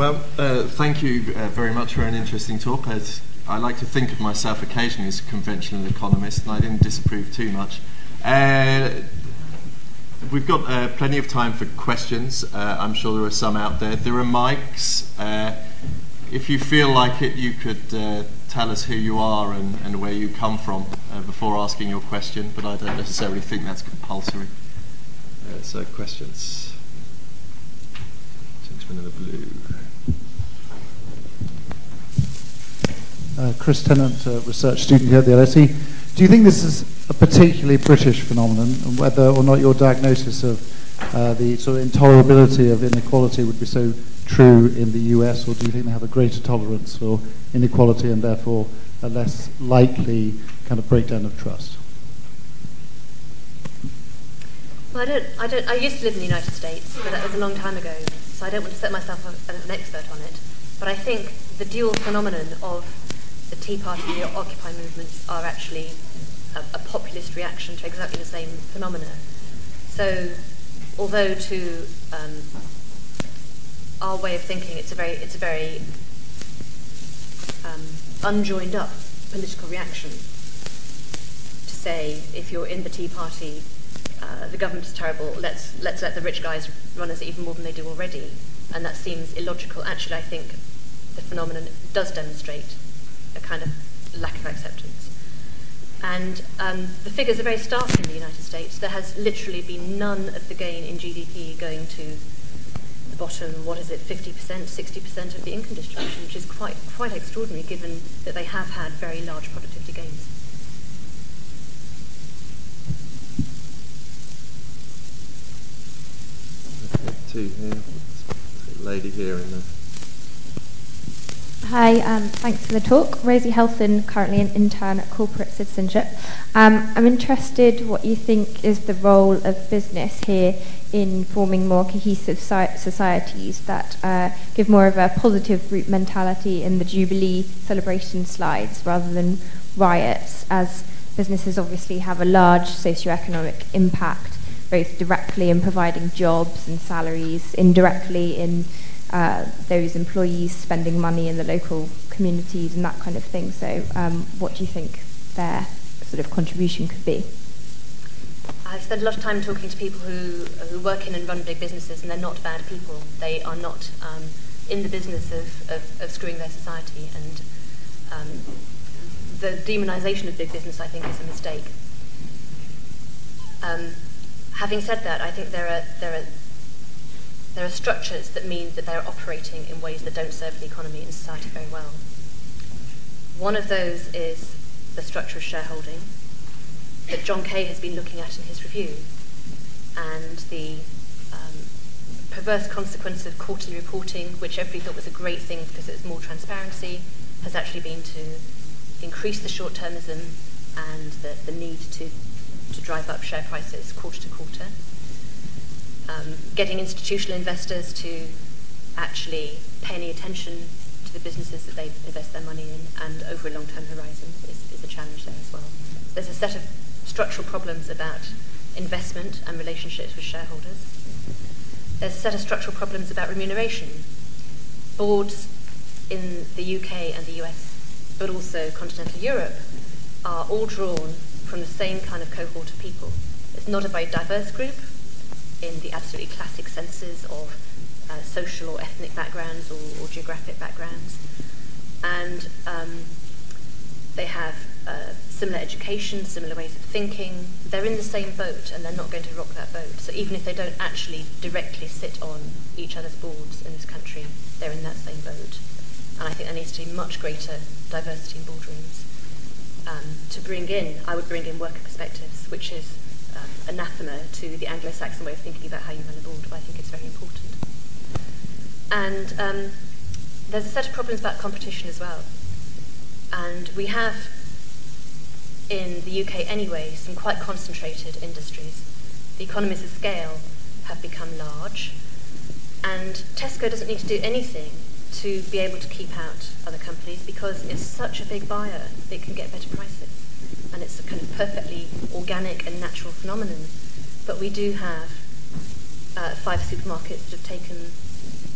Well, uh, thank you uh, very much for an interesting talk. As I like to think of myself occasionally as a conventional economist, and I didn't disapprove too much. Uh, we've got uh, plenty of time for questions. Uh, I'm sure there are some out there. There are mics. Uh, if you feel like it, you could tell us who you are and, and where you come from before asking your question, but I don't necessarily think that's compulsory. so, questions? Gentleman in the blue. uh, Chris Tennant, research student here at the LSE. Do you think this is a particularly British phenomenon, and whether or not your diagnosis of uh, the sort of intolerability of inequality would be so true in the US, or do you think they have a greater tolerance for inequality and therefore a less likely kind of breakdown of trust? Well, I don't, I don't. I used to live in the United States, but that was a long time ago, so I don't want to set myself as an expert on it. But I think the dual phenomenon of the Tea Party and the Occupy movements are actually a, a populist reaction to exactly the same phenomena. So, although to um, our way of thinking, it's a very, it's a very um, unjoined up political reaction to say if you're in the Tea Party, uh, the government is terrible. Let's let's let the rich guys run us even more than they do already, and that seems illogical. Actually, I think the phenomenon does demonstrate a kind of lack of acceptance. And um, the figures are very stark in the United States. There has literally been none of the gain in GDP going to the bottom, what is it, 50%, 60% of the income distribution, which is quite, quite extraordinary given that they have had very large productivity gains. Two here, lady here in the Hi, um, thanks for the talk. Rosie Helson, currently an intern at Corporate Citizenship. Um, I'm interested what you think is the role of business here in forming more cohesive societies that uh, give more of a positive group mentality in the Jubilee celebration slides rather than riots, as businesses obviously have a large socioeconomic impact, both directly in providing jobs and salaries, indirectly in uh, those employees spending money in the local communities and that kind of thing. So, um, what do you think their sort of contribution could be? I've spent a lot of time talking to people who, who work in and run big businesses, and they're not bad people. They are not um, in the business of, of, of, screwing their society, and um, the demonisation of big business, I think, is a mistake. Um, having said that, I think there are there are there are structures that mean that they're operating in ways that don't serve the economy and society very well. One of those is the structure of shareholding that John Kay has been looking at in his review. and the um, perverse consequence of quarterly reporting, which everybody thought was a great thing because it was more transparency, has actually been to increase the short-termism and the, the need to, to drive up share prices quarter to quarter. Um, getting institutional investors to actually pay any attention to the businesses that they invest their money in and over a long-term horizon is, is a challenge there as well. There's a set of structural problems about investment and relationships with shareholders. There's a set of structural problems about remuneration. Boards in the UK and the US, but also continental Europe, are all drawn from the same kind of cohort of people. It's not a very diverse group in the absolutely classic senses of uh, social or ethnic backgrounds or, or geographic backgrounds. And um, they have uh, similar education, similar ways of thinking. They're in the same boat and they're not going to rock that boat. So even if they don't actually directly sit on each other's boards in this country, they're in that same boat. And I think there needs to be much greater diversity in boardrooms. Um, to bring in, I would bring in worker perspectives, which is anathema to the Anglo-Saxon way of thinking about how you run a board, but I think it's very important. And um, there's a set of problems about competition as well. And we have, in the UK anyway, some quite concentrated industries. The economies of scale have become large, and Tesco doesn't need to do anything to be able to keep out other companies because it's such a big buyer, it can get better prices. And it's a kind of perfectly organic and natural phenomenon. But we do have uh, five supermarkets that have taken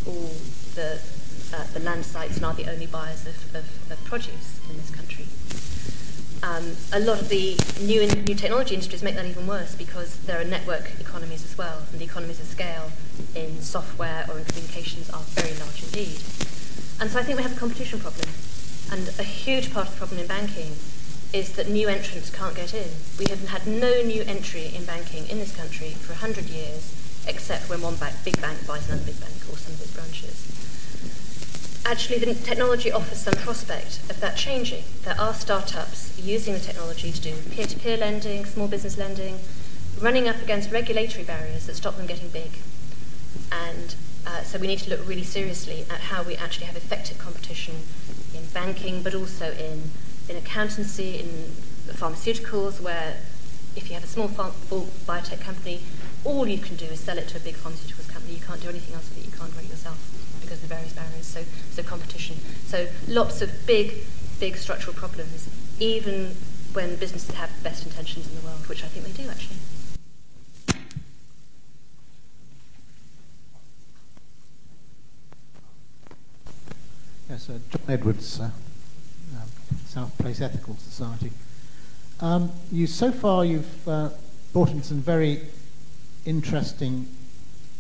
all the uh, the land sites and are the only buyers of, of, of produce in this country. Um, a lot of the new in, new technology industries make that even worse because there are network economies as well, and the economies of scale in software or in communications are very large indeed. And so I think we have a competition problem. And a huge part of the problem in banking is that new entrants can't get in. We have had no new entry in banking in this country for 100 years, except when one bank, big bank buys another big bank or some of its branches actually the technology offers some prospect of that changing. There are startups using the technology to do peer-to-peer lending, small business lending, running up against regulatory barriers that stop them getting big. And uh, so we need to look really seriously at how we actually have effective competition in banking, but also in, in accountancy, in pharmaceuticals, where if you have a small biotech company, all you can do is sell it to a big pharmaceuticals company. You can't do anything else with it. You can't do it yourself because of the various barriers. So, so competition. So lots of big, big structural problems, even when businesses have the best intentions in the world, which I think they do actually. Yes, uh, John Edwards, uh, South Place Ethical Society. Um, you so far you've uh, brought in some very interesting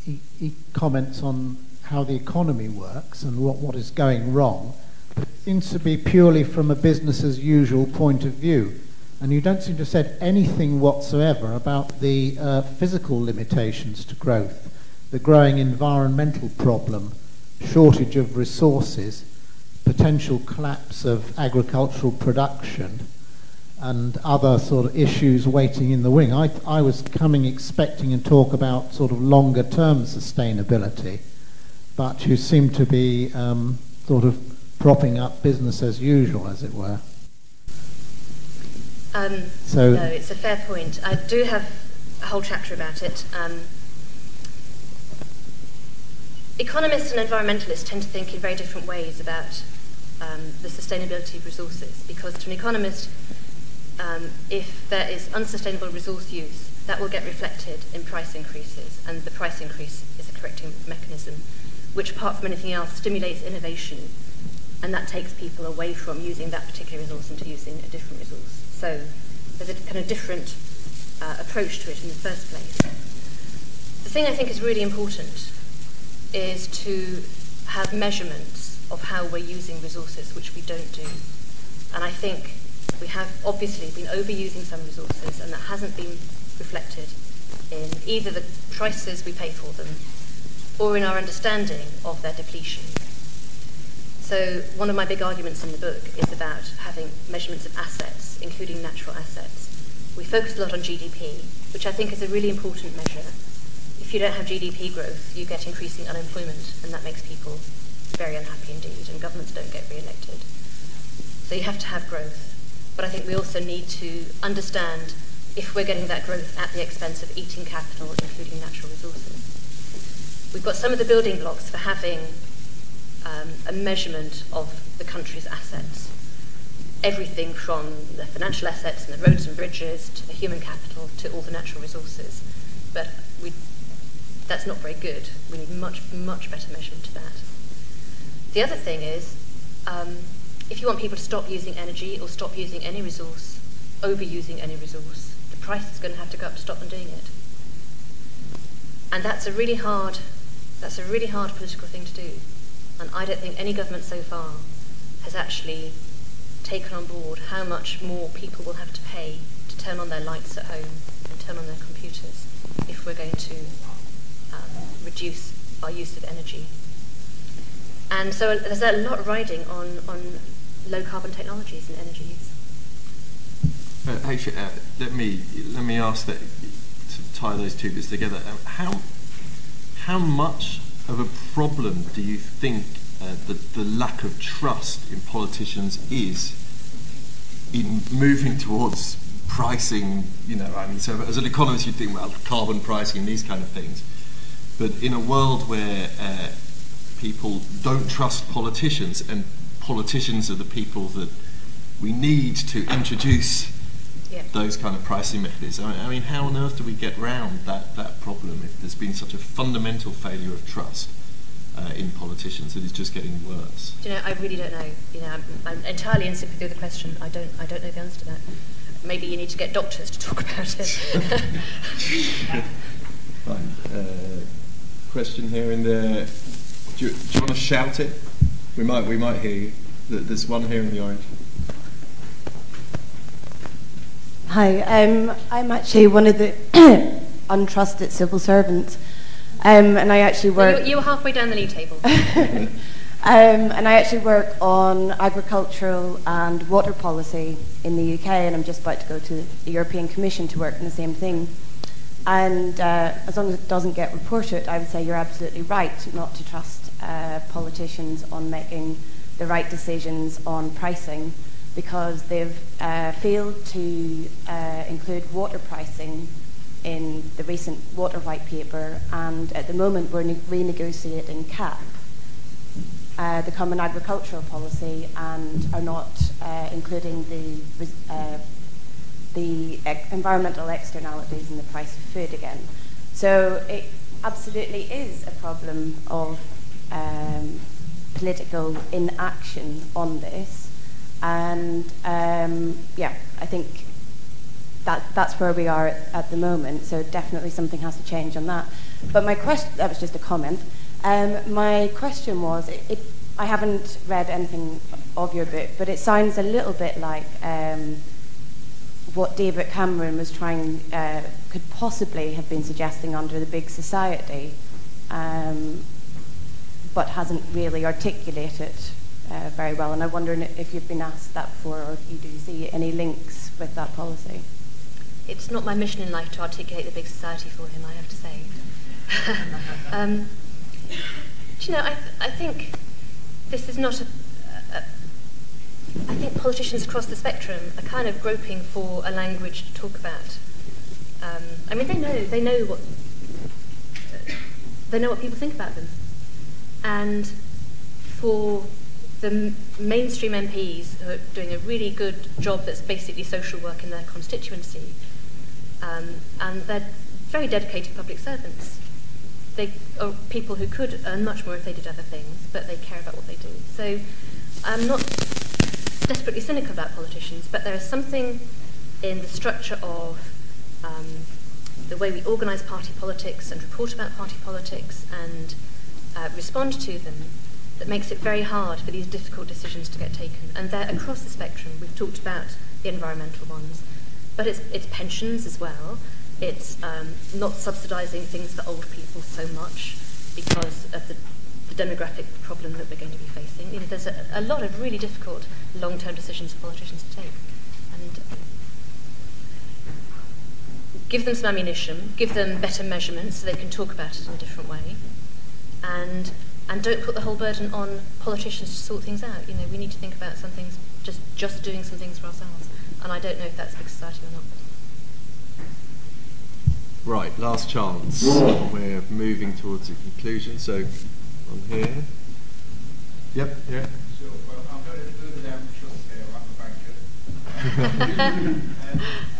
e- e- comments on how the economy works and what, what is going wrong, but it seems to be purely from a business as usual point of view. And you don't seem to have said anything whatsoever about the uh, physical limitations to growth, the growing environmental problem, shortage of resources, potential collapse of agricultural production, and other sort of issues waiting in the wing. I, I was coming expecting and talk about sort of longer term sustainability but you seem to be um, sort of propping up business as usual, as it were. Um, so no, it's a fair point. I do have a whole chapter about it. Um, economists and environmentalists tend to think in very different ways about um, the sustainability of resources because to an economist, um, if there is unsustainable resource use, that will get reflected in price increases, and the price increase is a correcting mechanism which, apart from anything else, stimulates innovation. And that takes people away from using that particular resource into using a different resource. So there's a kind of different uh, approach to it in the first place. The thing I think is really important is to have measurements of how we're using resources, which we don't do. And I think we have obviously been overusing some resources, and that hasn't been reflected in either the prices we pay for them or in our understanding of their depletion. So, one of my big arguments in the book is about having measurements of assets, including natural assets, We focus a lot on GDP, which I think is a really important measure. You don't have GDP growth, you get increasing unemployment, and that makes people very unhappy indeed, and governments don't get re-elected. So you have to have growth. But I think we also need to understand if we're getting that growth at the expense of eating capital, including natural resources. We've got some of the building blocks for having um, a measurement of the country's assets. Everything from the financial assets and the roads and bridges to the human capital to all the natural resources. But we, that's not very good. We need much, much better measurement to that. The other thing is, um, if you want people to stop using energy or stop using any resource, overusing any resource, the price is going to have to go up to stop them doing it. And that's a really hard, that's a really hard political thing to do. And I don't think any government so far has actually taken on board how much more people will have to pay to turn on their lights at home and turn on their computers if we're going to reduce our use of energy. And so there's a lot riding on, on low carbon technologies and energy use. Uh, actually, uh, let me let me ask that to tie those two bits together. Um, how how much of a problem do you think uh, the, the lack of trust in politicians is in moving towards pricing? You know, I mean, so as an economist, you'd think, well, carbon pricing, and these kind of things. But in a world where uh, people don't trust politicians, and politicians are the people that we need to introduce Yeah. those kind of pricing methods. I mean, how on earth do we get round that, that problem if there's been such a fundamental failure of trust uh, in politicians that it's just getting worse? Do you know, I really don't know. You know, I'm, I'm entirely in sympathy with the question. I don't, I don't know the answer to that. Maybe you need to get doctors to talk [LAUGHS] about it. [LAUGHS] Fine. Uh, question here in there. Do you, do you want to shout it? We might, we might hear you. There's one here in the orange. Hi, um, I'm actually one of the [COUGHS] untrusted civil servants, um, and I actually work. you, you were halfway down the league table. [LAUGHS] um, and I actually work on agricultural and water policy in the UK, and I'm just about to go to the European Commission to work on the same thing. And uh, as long as it doesn't get reported, I would say you're absolutely right not to trust uh, politicians on making the right decisions on pricing because they've uh, failed to uh, include water pricing in the recent water white paper, and at the moment we're ne- renegotiating CAP, uh, the Common Agricultural Policy, and are not uh, including the res- the environmental externalities in the price of food again. So it absolutely is a problem of um, political inaction on this. And um, yeah, I think that, that's where we are at, at the moment. So definitely something has to change on that. But my question, that was just a comment. Um, my question was, it, it, I haven't read anything of your book, but it sounds a little bit like um, what David Cameron was trying, uh, could possibly have been suggesting under the big society, um, but hasn't really articulated uh, very well. And I wonder if you've been asked that before, or if you do see any links with that policy. it's not my mission in life to articulate the big society for him, I have to say. [LAUGHS] um, do you know, I, I think this is not a. I think politicians across the spectrum are kind of groping for a language to talk about. Um, I mean, they know they know what they know what people think about them, and for the m- mainstream MPs who are doing a really good job that's basically social work in their constituency, um, and they're very dedicated public servants. They are people who could earn much more if they did other things, but they care about what they do. So I'm not desperately cynical about politicians, but there is something in the structure of um, the way we organise party politics and report about party politics and uh, respond to them that makes it very hard for these difficult decisions to get taken. And they're across the spectrum. We've talked about the environmental ones, but it's, it's pensions as well. It's um, not subsidising things for old people so much because of the, the demographic problem that we're going to be facing. You know, there's a, a lot of really difficult long-term decisions for politicians to take. And um, give them some ammunition, give them better measurements so they can talk about it in a different way, and and don't put the whole burden on politicians to sort things out. You know, we need to think about some things, just just doing some things for ourselves. And I don't know if that's a big society or not. Right, last chance. We're moving towards a conclusion. So, on here. Yep, yeah. Sure. Well, I'm going further down the trust scale. I'm a banker.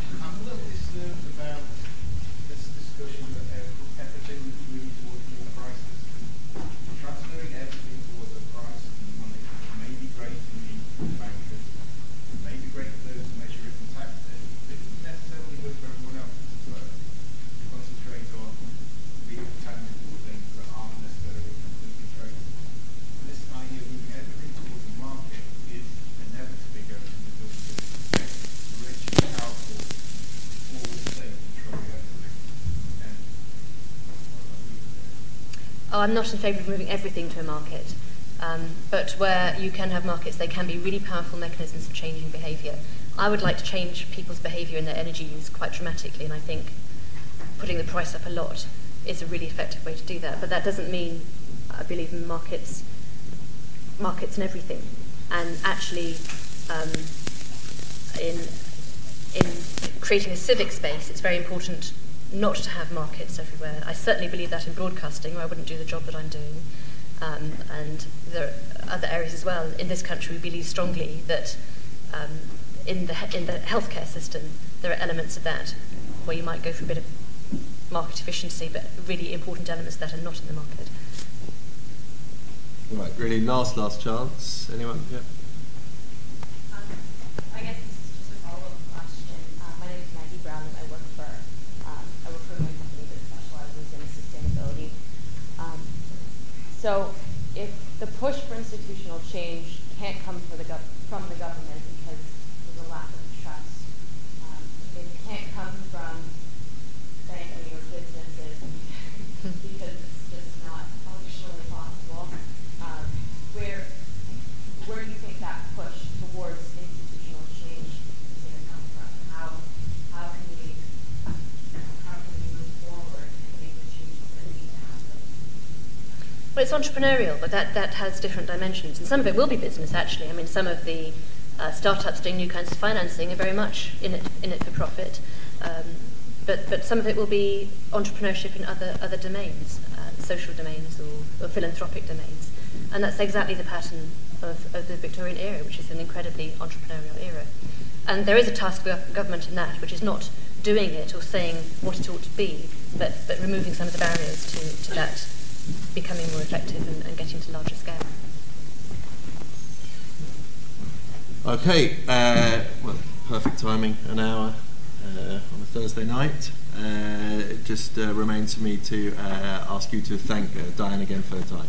I'm not in favour of moving everything to a market. Um, but where you can have markets, they can be really powerful mechanisms of changing behaviour. I would like to change people's behaviour and their energy use quite dramatically, and I think putting the price up a lot is a really effective way to do that. But that doesn't mean I believe in markets, markets and everything. And actually, um, in in creating a civic space, it's very important not to have markets everywhere. I certainly believe that in broadcasting, or I wouldn't do the job that I'm doing. Um, and there are other areas as well. In this country, we believe strongly that um, in, the, in the healthcare system, there are elements of that where you might go for a bit of market efficiency, but really important elements that are not in the market. Right, really last, last chance. Anyone? Yeah. So if the push for institutional change can't come from the, government because there's a lack of trust, um, it can't come from banking or businesses because it's just not functionally possible, um, where, where do you think that push towards institutional change is going to come from? How, how can we how can we move forward and make the changes that need to happen? Well, it's entrepreneurial, but that, that has different dimensions. And some of it will be business, actually. I mean, some of the uh, startups doing new kinds of financing are very much in it, in it for profit. Um, but, but some of it will be entrepreneurship in other, other domains, uh, social domains or, or philanthropic domains. And that's exactly the pattern of, of the Victorian era, which is an incredibly entrepreneurial era. And there is a task for government in that, which is not doing it or saying what it ought to be, but, but removing some of the barriers to, to that becoming more effective and, and getting to larger scale. Okay, uh, well, perfect timing, an hour uh, on a Thursday night. Uh, it just uh, remains for me to uh, ask you to thank uh, Diane again for her time.